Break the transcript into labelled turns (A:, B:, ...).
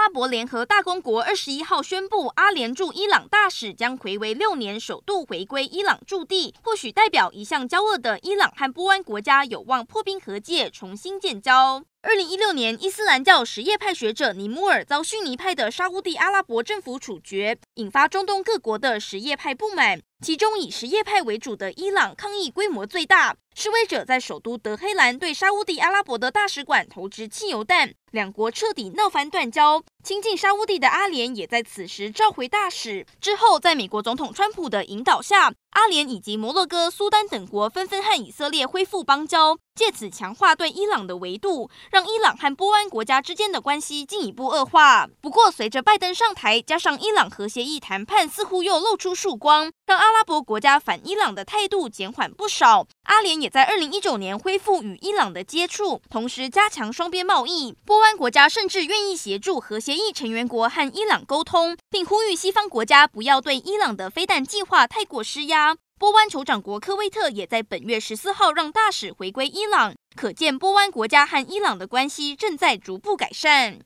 A: 阿拉伯联合大公国二十一号宣布，阿联驻伊朗大使将回违六年首度回归伊朗驻地，或许代表一向交恶的伊朗和波湾国家有望破冰和解，重新建交。二零一六年，伊斯兰教什叶派学者尼姆尔遭逊尼派的沙乌地阿拉伯政府处决，引发中东各国的什叶派不满。其中以什叶派为主的伊朗抗议规模最大，示威者在首都德黑兰对沙乌地阿拉伯的大使馆投掷汽油弹，两国彻底闹翻断交。亲近沙乌地的阿联也在此时召回大使。之后，在美国总统川普的引导下，阿联以及摩洛哥、苏丹等国纷纷和以色列恢复邦交，借此强化对伊朗的围堵，让伊朗和波湾国家之间的关系进一步恶化。不过，随着拜登上台，加上伊朗核协议谈判似乎又露出曙光，让阿拉伯国家反伊朗的态度减缓不少。阿联也在二零一九年恢复与伊朗的接触，同时加强双边贸易。波湾国家甚至愿意协助核协协议成员国和伊朗沟通，并呼吁西方国家不要对伊朗的飞弹计划太过施压。波湾酋长国科威特也在本月十四号让大使回归伊朗，可见波湾国家和伊朗的关系正在逐步改善。